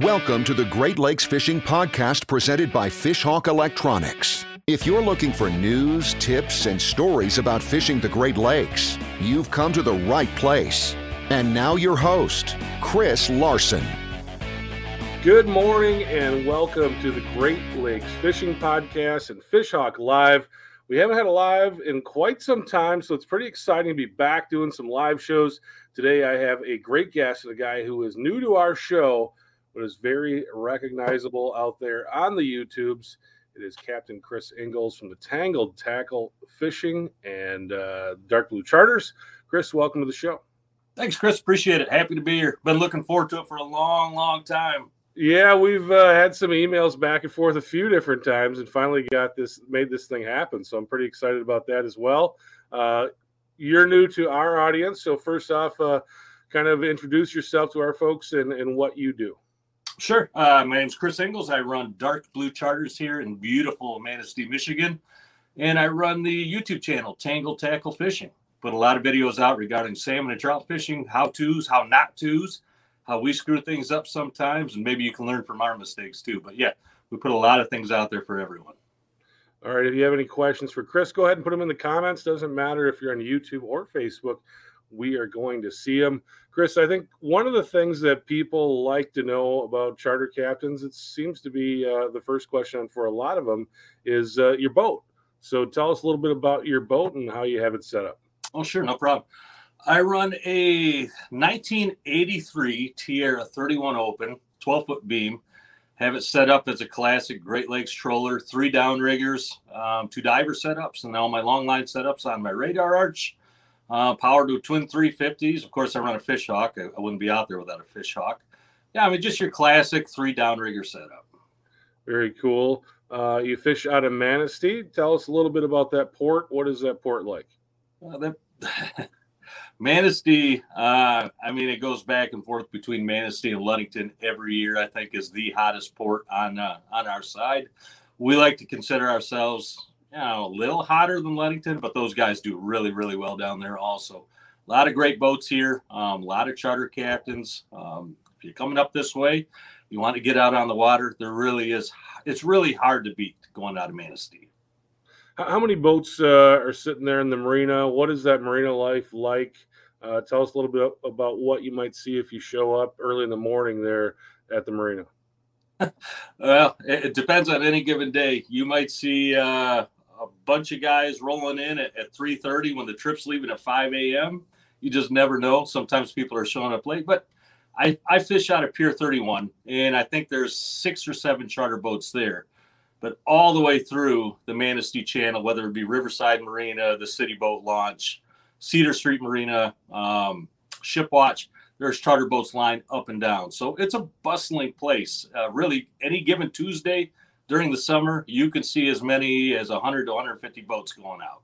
Welcome to the Great Lakes Fishing Podcast presented by Fishhawk Electronics. If you're looking for news, tips, and stories about fishing the Great Lakes, you've come to the right place. And now, your host, Chris Larson. Good morning and welcome to the Great Lakes Fishing Podcast and Fishhawk Live. We haven't had a live in quite some time, so it's pretty exciting to be back doing some live shows. Today, I have a great guest, a guy who is new to our show but is very recognizable out there on the YouTubes. It is Captain Chris Ingalls from the Tangled Tackle Fishing and uh, Dark Blue Charters. Chris, welcome to the show. Thanks, Chris. Appreciate it. Happy to be here. Been looking forward to it for a long, long time. Yeah, we've uh, had some emails back and forth a few different times, and finally got this made this thing happen. So I'm pretty excited about that as well. Uh, you're new to our audience, so first off, uh, kind of introduce yourself to our folks and, and what you do. Sure. Uh, my name's Chris Ingalls. I run Dark Blue Charters here in beautiful Manistee, Michigan. And I run the YouTube channel, Tangle Tackle Fishing. Put a lot of videos out regarding salmon and trout fishing, how to's, how not to's, how we screw things up sometimes, and maybe you can learn from our mistakes too. But yeah, we put a lot of things out there for everyone. All right. If you have any questions for Chris, go ahead and put them in the comments. Doesn't matter if you're on YouTube or Facebook we are going to see him. Chris, I think one of the things that people like to know about charter captains, it seems to be uh, the first question for a lot of them, is uh, your boat. So tell us a little bit about your boat and how you have it set up. Oh, sure, no problem. I run a 1983 Tiara 31 Open, 12 foot beam. Have it set up as a classic Great Lakes troller, three downriggers, um, two diver setups, and all my long line setups on my radar arch uh, powered to twin 350s. Of course, I run a Fishhawk. I, I wouldn't be out there without a Fishhawk. Yeah, I mean, just your classic three downrigger setup. Very cool. Uh, you fish out of Manistee. Tell us a little bit about that port. What is that port like? Uh, that Manistee, uh, I mean, it goes back and forth between Manistee and Ludington every year. I think is the hottest port on uh, on our side. We like to consider ourselves you know, a little hotter than Ludington, but those guys do really, really well down there also. A lot of great boats here, um, a lot of charter captains. Um, if you're coming up this way, you want to get out on the water, there really is, it's really hard to beat going out of Manistee. How many boats uh, are sitting there in the marina? What is that marina life like? Uh, tell us a little bit about what you might see if you show up early in the morning there at the marina. well, it, depends on any given day. You might see uh, a bunch of guys rolling in at, at 3.30 when the trip's leaving at 5 a.m. You just never know. Sometimes people are showing up late. But I, I fish out of Pier 31, and I think there's six or seven charter boats there. But all the way through the Manistee Channel, whether it be Riverside Marina, the City Boat Launch, Cedar Street Marina, um, Shipwatch, there's charter boats lined up and down. So it's a bustling place. Uh, really, any given Tuesday – during the summer, you can see as many as 100 to 150 boats going out.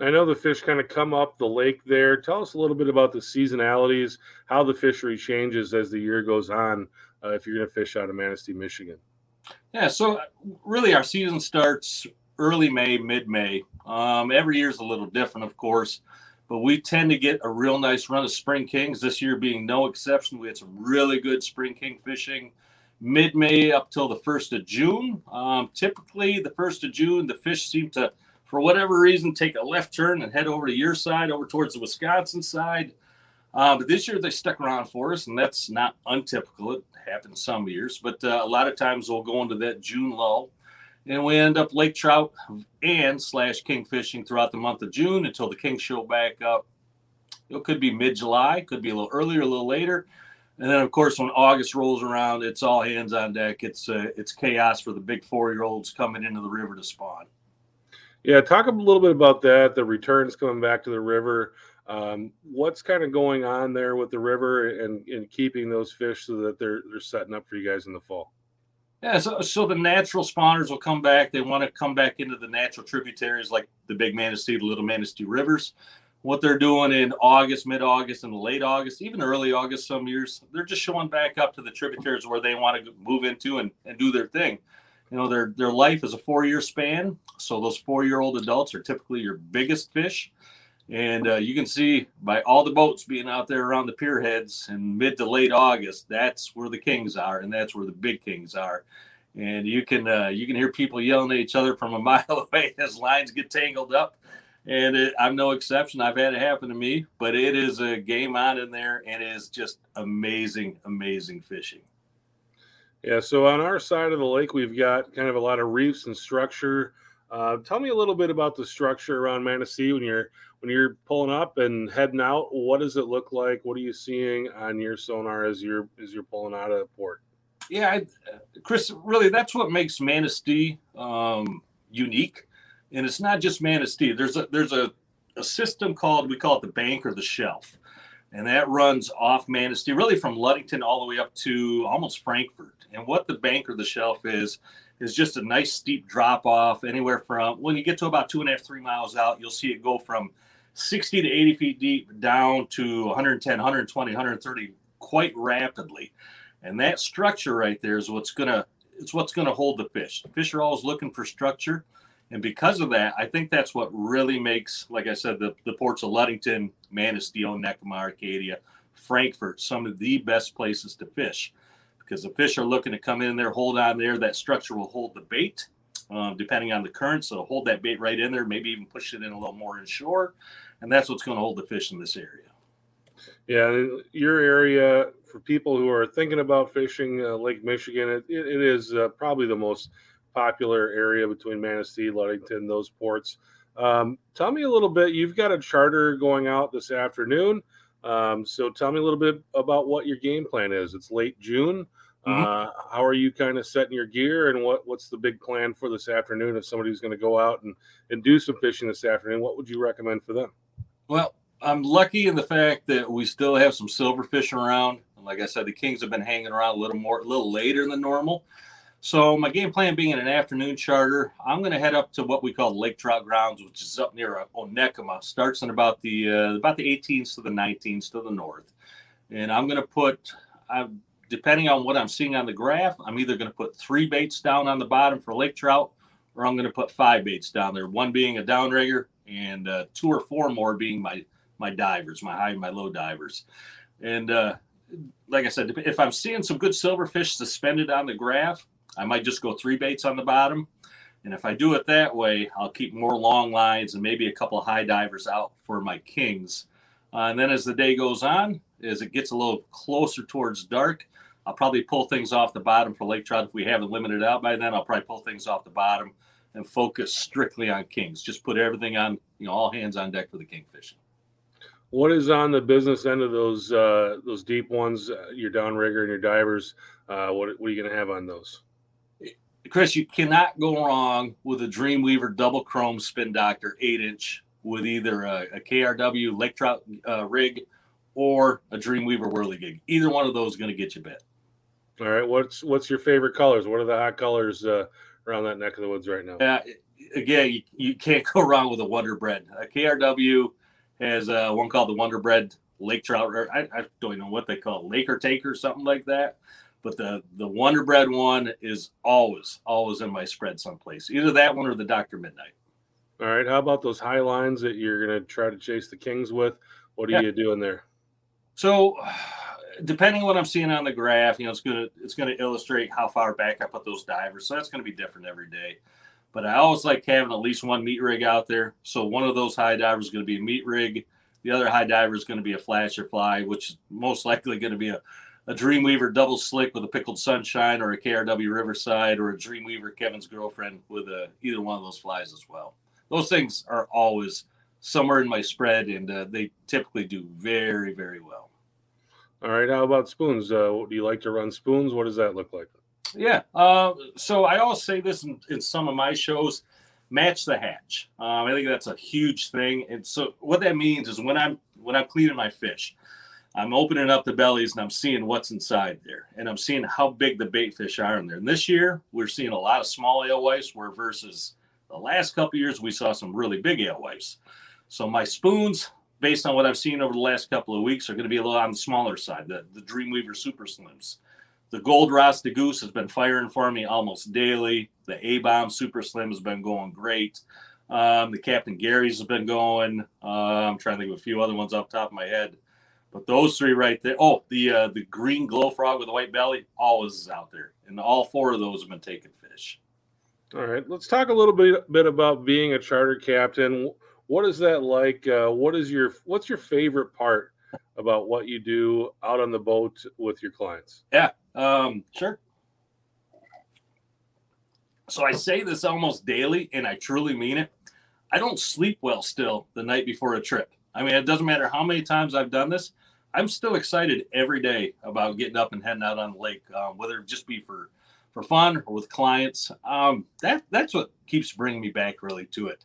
I know the fish kind of come up the lake there. Tell us a little bit about the seasonalities, how the fishery changes as the year goes on. Uh, if you're going to fish out of Manistee, Michigan. Yeah, so uh, really our season starts early May, mid May. Um, every year is a little different, of course, but we tend to get a real nice run of spring kings. This year being no exception, we had some really good spring king fishing mid May up till the 1st of June. Um, typically, the 1st of June, the fish seem to, for whatever reason, take a left turn and head over to your side, over towards the Wisconsin side. Uh, but this year they stuck around for us, and that's not untypical. It happens some years, but uh, a lot of times we'll go into that June lull, and we end up lake trout and slash king fishing throughout the month of June until the king show back up. It could be mid July, could be a little earlier, a little later. And then, of course, when August rolls around, it's all hands on deck. It's uh, it's chaos for the big four year olds coming into the river to spawn. Yeah, talk a little bit about that. The returns coming back to the river. Um, what's kind of going on there with the river and, and keeping those fish so that they're they're setting up for you guys in the fall? Yeah, so, so the natural spawners will come back. They want to come back into the natural tributaries like the Big Manistee, the Little Manistee rivers what they're doing in August, mid August, and late August, even early August, some years, they're just showing back up to the tributaries where they want to move into and, and do their thing. You know, their their life is a four year span. So those four year old adults are typically your biggest fish. And uh, you can see by all the boats being out there around the pier heads in mid to late August, that's where the kings are, and that's where the big kings are. And you can uh, you can hear people yelling at each other from a mile away as lines get tangled up. And it, I'm no exception. I've had it happen to me, but it is a game on in there, and it is just amazing, amazing fishing. Yeah. So on our side of the lake, we've got kind of a lot of reefs and structure. Uh, tell me a little bit about the structure around Manistee when you're when you're pulling up and heading out. What does it look like? What are you seeing on your sonar as you're as you're pulling out of the port? Yeah, I, Chris, really, that's what makes Manistee um, unique, and it's not just Manistee. There's a there's a, a system called we call it the bank or the shelf, and that runs off Manistee, really from Ludington all the way up to almost Frankfort. And what the bank or the shelf is is just a nice steep drop off anywhere from when you get to about two and a half, three miles out, you'll see it go from 60 to 80 feet deep down to 110, 120, 130 quite rapidly. And that structure right there is what's gonna it's what's gonna hold the fish. The fish are always looking for structure. And because of that, I think that's what really makes, like I said, the, the ports of Ludington, Manistee, Onekama, Arcadia, Frankfort, some of the best places to fish because the fish are looking to come in there, hold on there. That structure will hold the bait, um, depending on the current. So hold that bait right in there, maybe even push it in a little more inshore. And that's what's going to hold the fish in this area. Yeah, your area for people who are thinking about fishing uh, Lake Michigan, it, it is uh, probably the most popular area between Manistee, Ludington, those ports. Um, tell me a little bit. You've got a charter going out this afternoon. Um, so tell me a little bit about what your game plan is. It's late June. Mm-hmm. Uh, how are you kind of setting your gear, and what what's the big plan for this afternoon? If somebody's going to go out and and do some fishing this afternoon, what would you recommend for them? Well, I'm lucky in the fact that we still have some silverfish around. Like I said, the kings have been hanging around a little more, a little later than normal. So my game plan being an afternoon charter, I'm going to head up to what we call Lake Trout Grounds, which is up near Onekama. Starts in about the uh, about the 18th to the 19th to the north, and I'm going to put, uh, depending on what I'm seeing on the graph, I'm either going to put three baits down on the bottom for lake trout, or I'm going to put five baits down there. One being a downrigger, and uh, two or four more being my my divers, my high and my low divers, and uh, like I said, if I'm seeing some good silverfish suspended on the graph, I might just go three baits on the bottom. And if I do it that way, I'll keep more long lines and maybe a couple of high divers out for my kings. Uh, and then as the day goes on, as it gets a little closer towards dark, I'll probably pull things off the bottom for lake trout. If we haven't limited out by then, I'll probably pull things off the bottom and focus strictly on kings. Just put everything on, you know, all hands on deck for the king fishing. What is on the business end of those uh, those deep ones? Uh, your downrigger and your divers. Uh, what, what are you going to have on those? Chris, you cannot go wrong with a Dreamweaver double chrome spin doctor eight inch with either a, a KRW Lake Trout uh, rig or a Dreamweaver Whirligig. Either one of those is going to get you bit. All right. What's what's your favorite colors? What are the hot colors uh, around that neck of the woods right now? Uh, again, you, you can't go wrong with a Wonder Bread. A KRW has uh, one called the Wonder Bread Lake Trout. I, I don't even know what they call it, Laker Taker, something like that. But the the Wonder Bread one is always always in my spread someplace. Either that one or the Doctor Midnight. All right. How about those high lines that you're going to try to chase the Kings with? What are yeah. you doing there? So, depending on what I'm seeing on the graph, you know, it's gonna it's gonna illustrate how far back I put those divers. So that's gonna be different every day. But I always like having at least one meat rig out there. So one of those high divers is going to be a meat rig. The other high diver is going to be a flasher fly, which is most likely going to be a a Dreamweaver double slick with a pickled sunshine, or a KRW Riverside, or a Dreamweaver Kevin's girlfriend with a, either one of those flies as well. Those things are always somewhere in my spread, and uh, they typically do very, very well. All right. How about spoons? Uh, do you like to run spoons? What does that look like? Yeah. Uh, so I always say this in, in, some of my shows: match the hatch. Um, I think that's a huge thing. And so what that means is when I'm when I'm cleaning my fish, I'm opening up the bellies and I'm seeing what's inside there, and I'm seeing how big the bait fish are in there. And this year, we're seeing a lot of small alewives, where versus the last couple years, we saw some really big alewives. So my spoons, based on what I've seen over the last couple of weeks, are going to be a little on the smaller side. The the Dreamweaver Super Slims. The Gold Rasta Goose has been firing for me almost daily. The A Bomb Super Slim has been going great. Um, the Captain Gary's has been going. Uh, I'm trying to think of a few other ones off top of my head, but those three right there. Oh, the uh, the green glow frog with the white belly always is out there, and all four of those have been taking fish. All right, let's talk a little bit bit about being a charter captain. What is that like? Uh, what is your what's your favorite part about what you do out on the boat with your clients? Yeah, um, sure. So I say this almost daily, and I truly mean it. I don't sleep well still the night before a trip. I mean, it doesn't matter how many times I've done this. I'm still excited every day about getting up and heading out on the lake, um, whether it just be for for fun or with clients. Um, that that's what keeps bringing me back really to it.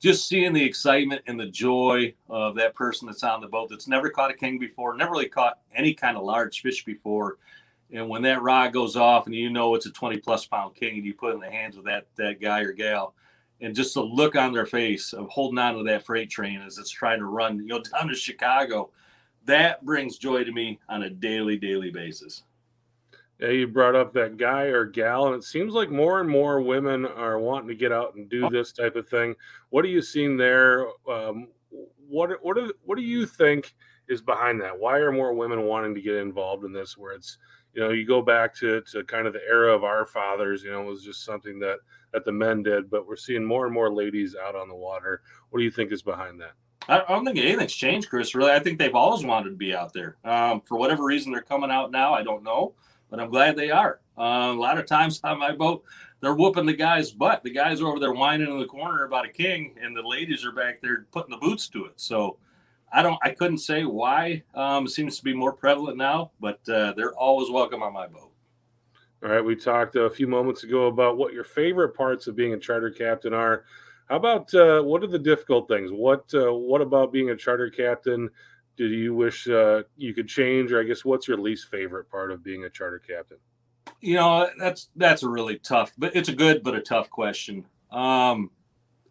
Just seeing the excitement and the joy of that person that's on the boat that's never caught a king before, never really caught any kind of large fish before, and when that rod goes off and you know it's a 20 plus pound king and you put it in the hands of that that guy or gal, and just the look on their face of holding on to that freight train as it's trying to run, you know, down to Chicago, that brings joy to me on a daily, daily basis. Yeah, you brought up that guy or gal, and it seems like more and more women are wanting to get out and do this type of thing. What are you seeing there? Um, what what do, what do you think is behind that? Why are more women wanting to get involved in this? Where it's you know you go back to to kind of the era of our fathers, you know, it was just something that that the men did, but we're seeing more and more ladies out on the water. What do you think is behind that? I don't think anything's changed, Chris. Really, I think they've always wanted to be out there. Um, for whatever reason, they're coming out now. I don't know but I'm glad they are. Uh, a lot of times on my boat, they're whooping the guy's butt. The guys are over there whining in the corner about a king, and the ladies are back there putting the boots to it. So I don't, I couldn't say why. Um, it seems to be more prevalent now, but uh, they're always welcome on my boat. All right, we talked a few moments ago about what your favorite parts of being a charter captain are. How about uh, what are the difficult things? What uh, what about being a charter captain do you wish uh, you could change, or I guess what's your least favorite part of being a charter captain? You know, that's that's a really tough, but it's a good but a tough question. Um,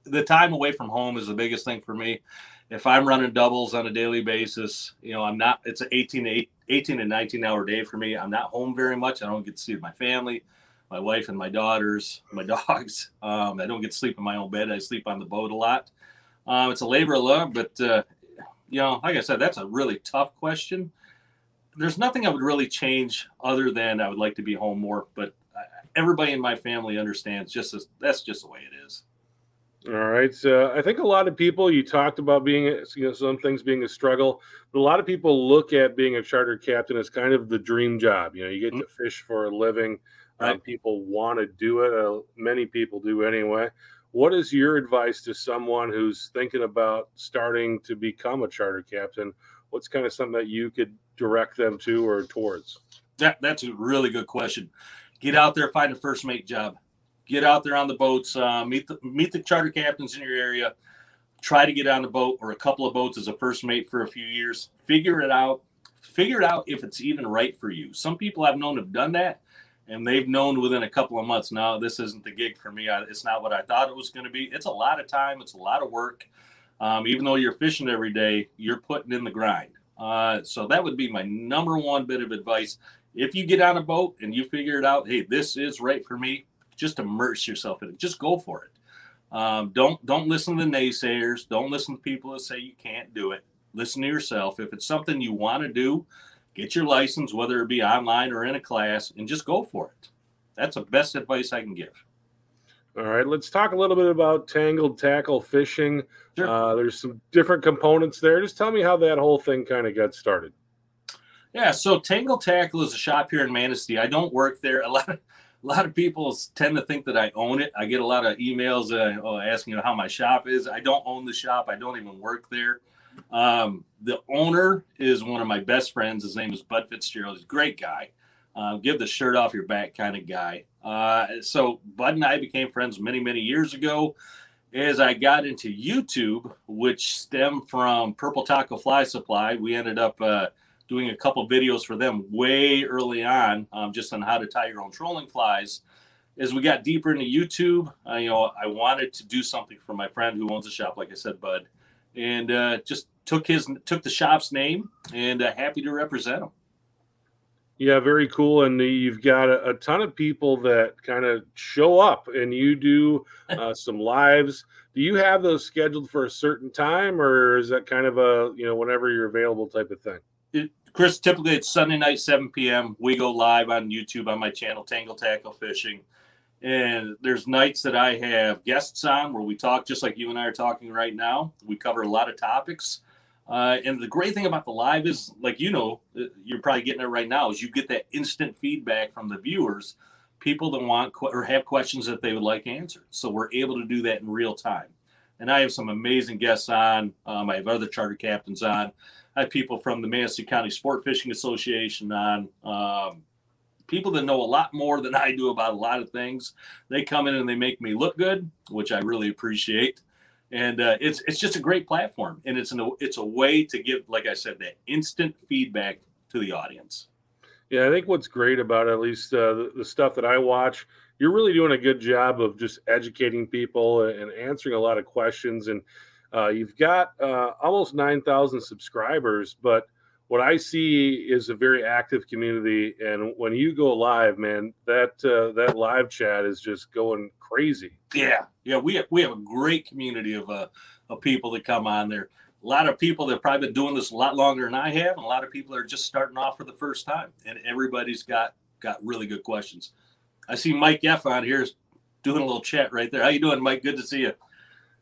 the time away from home is the biggest thing for me. If I'm running doubles on a daily basis, you know, I'm not. It's an 18 to 18 and 19 hour day for me. I'm not home very much. I don't get to see my family, my wife and my daughters, my dogs. Um, I don't get to sleep in my own bed. I sleep on the boat a lot. Um, it's a labor of love, but uh, you know, like I said, that's a really tough question. There's nothing I would really change other than I would like to be home more, but everybody in my family understands just as, that's just the way it is. All right. So I think a lot of people, you talked about being, you know, some things being a struggle, but a lot of people look at being a charter captain as kind of the dream job. You know, you get mm-hmm. to fish for a living. Um, right. Um, people want to do it. Uh, many people do anyway. What is your advice to someone who's thinking about starting to become a charter captain? What's kind of something that you could direct them to or towards? That that's a really good question. Get out there, find a first mate job. Get out there on the boats. Uh, meet the meet the charter captains in your area. Try to get on a boat or a couple of boats as a first mate for a few years. Figure it out. Figure it out if it's even right for you. Some people I've known have done that and they've known within a couple of months now this isn't the gig for me. I, it's not what I thought it was going to be. It's a lot of time. It's a lot of work. Um, even though you're fishing every day, you're putting in the grind. Uh, so that would be my number one bit of advice. If you get on a boat and you figure it out, hey, this is right for me. Just immerse yourself in it. Just go for it. Um, don't don't listen to the naysayers. Don't listen to people that say you can't do it. Listen to yourself. If it's something you want to do, get your license, whether it be online or in a class, and just go for it. That's the best advice I can give. All right, let's talk a little bit about tangled tackle fishing. Sure. Uh, there's some different components there. Just tell me how that whole thing kind of got started. Yeah, so Tangle Tackle is a shop here in Manistee. I don't work there. A lot of a lot of people tend to think that I own it. I get a lot of emails uh, asking how my shop is. I don't own the shop. I don't even work there. Um, the owner is one of my best friends. His name is Bud Fitzgerald. He's a great guy. Uh, give the shirt off your back kind of guy. Uh, so Bud and I became friends many, many years ago. As I got into YouTube, which stemmed from Purple Taco Fly Supply, we ended up uh, doing a couple videos for them way early on, um, just on how to tie your own trolling flies. As we got deeper into YouTube, uh, you know, I wanted to do something for my friend who owns a shop, like I said, Bud and uh, just took his took the shop's name and uh, happy to represent him. Yeah, very cool. And you've got a, a ton of people that kind of show up and you do uh, some lives. Do you have those scheduled for a certain time or is that kind of a, you know, whenever you're available type of thing? It, Chris, typically it's Sunday night, 7 p.m. We go live on YouTube on my channel, Tangle Tackle Fishing. And there's nights that I have guests on where we talk just like you and I are talking right now. We cover a lot of topics. Uh, and the great thing about the live is, like you know, uh, you're probably getting it right now, is you get that instant feedback from the viewers, people that want or have questions that they would like answered. So we're able to do that in real time. And I have some amazing guests on. Um, I have other charter captains on. I have people from the Manistee County Sport Fishing Association on. Um, people that know a lot more than I do about a lot of things. They come in and they make me look good, which I really appreciate and uh, it's it's just a great platform, and it's an it's a way to give, like I said, that instant feedback to the audience. Yeah, I think what's great about at least uh, the, the, stuff that I watch, you're really doing a good job of just educating people and answering a lot of questions. And uh, you've got uh, almost nine thousand subscribers, but what I see is a very active community. And when you go live, man, that uh, that live chat is just going crazy. Yeah, yeah, we have, we have a great community of uh, of people that come on there. A lot of people that probably been doing this a lot longer than I have, and a lot of people are just starting off for the first time. And everybody's got got really good questions. I see Mike F on here doing a little chat right there. How you doing, Mike? Good to see you.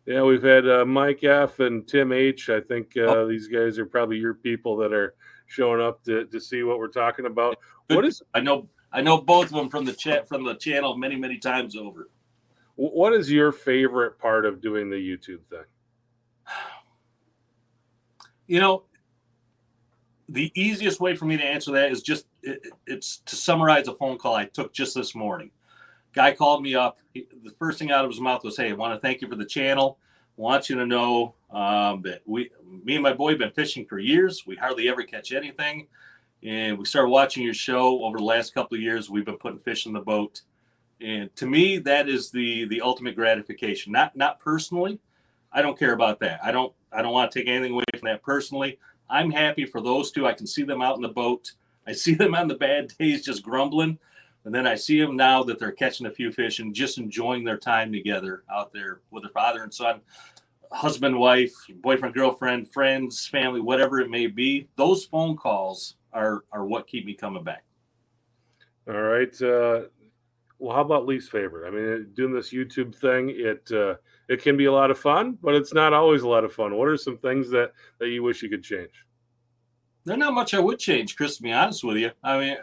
Yeah, we've had uh, Mike F and Tim H. I think uh, oh. these guys are probably your people that are showing up to, to see what we're talking about. What is? I know I know both of them from the chat from the channel many many times over. What is your favorite part of doing the YouTube thing? You know, the easiest way for me to answer that is just it, it's to summarize a phone call I took just this morning. Guy called me up. He, the first thing out of his mouth was, "Hey, I want to thank you for the channel. want you to know um, that we, me and my boy, have been fishing for years. We hardly ever catch anything, and we started watching your show over the last couple of years. We've been putting fish in the boat, and to me, that is the the ultimate gratification. Not not personally, I don't care about that. I don't I don't want to take anything away from that personally. I'm happy for those two. I can see them out in the boat. I see them on the bad days just grumbling and then I see them now that they're catching a few fish and just enjoying their time together out there with their father and son, husband, wife, boyfriend, girlfriend, friends, family, whatever it may be. Those phone calls are are what keep me coming back. All right. Uh, well, how about least favorite? I mean, doing this YouTube thing, it uh, it can be a lot of fun, but it's not always a lot of fun. What are some things that that you wish you could change? There's not much I would change, Chris. To be honest with you, I mean,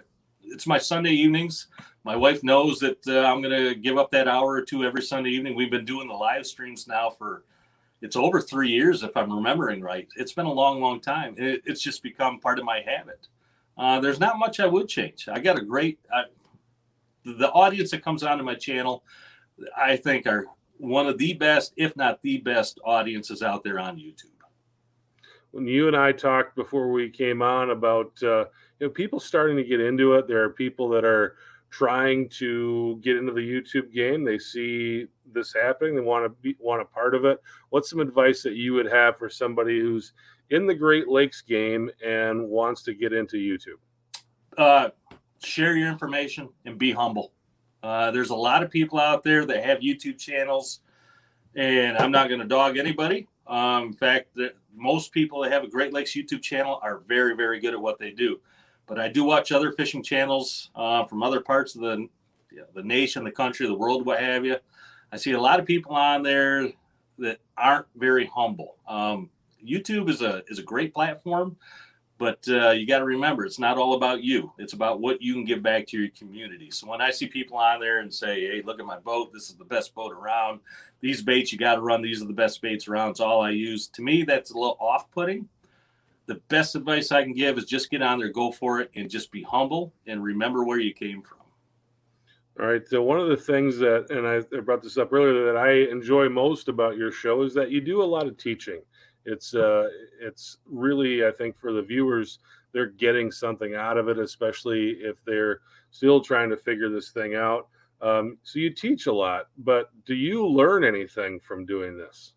it's my Sunday evenings. My wife knows that uh, I'm going to give up that hour or two every Sunday evening. We've been doing the live streams now for it's over three years, if I'm remembering right. It's been a long, long time. It, it's just become part of my habit. Uh, there's not much I would change. I got a great the audience that comes onto my channel. I think are one of the best, if not the best, audiences out there on YouTube. When you and I talked before we came on about uh, you know people starting to get into it. There are people that are trying to get into the YouTube game. They see this happening. They want to be want a part of it. What's some advice that you would have for somebody who's in the Great Lakes game and wants to get into YouTube? Uh, share your information and be humble. Uh, there's a lot of people out there that have YouTube channels, and I'm not going to dog anybody. Um, in fact, the, most people that have a Great Lakes YouTube channel are very, very good at what they do. But I do watch other fishing channels uh, from other parts of the you know, the nation, the country, the world, what have you. I see a lot of people on there that aren't very humble. Um, YouTube is a is a great platform, but uh, you got to remember it's not all about you. It's about what you can give back to your community. So when I see people on there and say, "Hey, look at my boat. This is the best boat around. These baits you got to run. These are the best baits around. It's all I use." To me, that's a little off-putting the best advice I can give is just get on there, go for it, and just be humble and remember where you came from. All right. So one of the things that, and I brought this up earlier, that I enjoy most about your show is that you do a lot of teaching. It's uh, it's really, I think, for the viewers, they're getting something out of it, especially if they're still trying to figure this thing out. Um, so you teach a lot, but do you learn anything from doing this?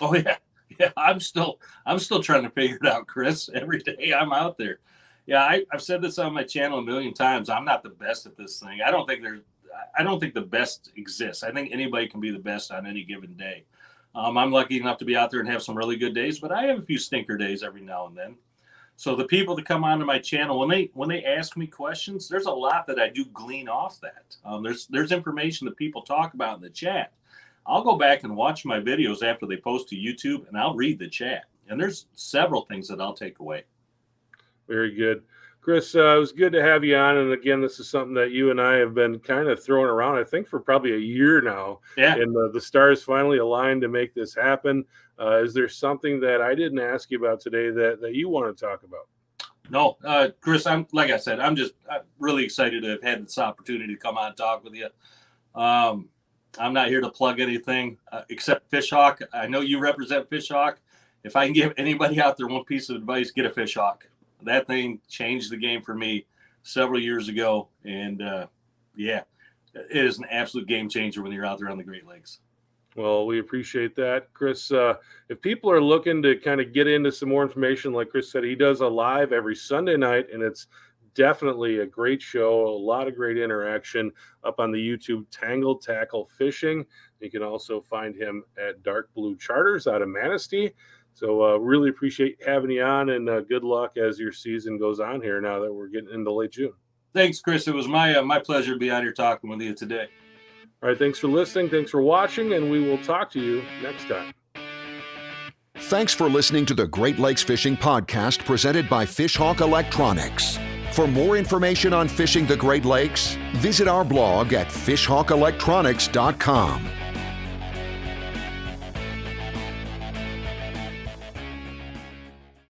Oh yeah, yeah, I'm still I'm still trying to figure it out, Chris. Every day I'm out there, Yeah, I, have said this on my channel a million times. I'm not the best at this thing. I don't think there's, I don't think the best exists. I think anybody can be the best on any given day. Um, I'm lucky enough to be out there and have some really good days, but I have a few stinker days every now and then. So the people that come onto my channel when they when they ask me questions, there's a lot that I do glean off that. Um, there's there's information that people talk about in the chat. I'll go back and watch my videos after they post to YouTube, and I'll read the chat. And there's several things that I'll take away. Very good. Chris, uh, it was good to have you on. And again, this is something that you and I have been kind of throwing around, I think, for probably a year now. Yeah. And the, the stars finally aligned to make this happen. Uh, is there something that I didn't ask you about today that, that you want to talk about? No, uh, Chris, I'm like I said, I'm just I'm really excited to have had this opportunity to come on and talk with you. Um, I'm not here to plug anything uh, except Fishhawk. I know you represent Fishhawk. If I can give anybody out there one piece of advice, get a Fishhawk that thing changed the game for me several years ago. And uh, yeah, it is an absolute game changer when you're out there on the Great Lakes. Well, we appreciate that, Chris. Uh, if people are looking to kind of get into some more information, like Chris said, he does a live every Sunday night, and it's definitely a great show. A lot of great interaction up on the YouTube Tangled Tackle Fishing. You can also find him at Dark Blue Charters out of Manistee. So uh, really appreciate having you on, and uh, good luck as your season goes on here. Now that we're getting into late June. Thanks, Chris. It was my uh, my pleasure to be on here talking with you today. All right, thanks for listening. Thanks for watching, and we will talk to you next time. Thanks for listening to the Great Lakes Fishing Podcast presented by Fishhawk Electronics. For more information on fishing the Great Lakes, visit our blog at fishhawkelectronics.com.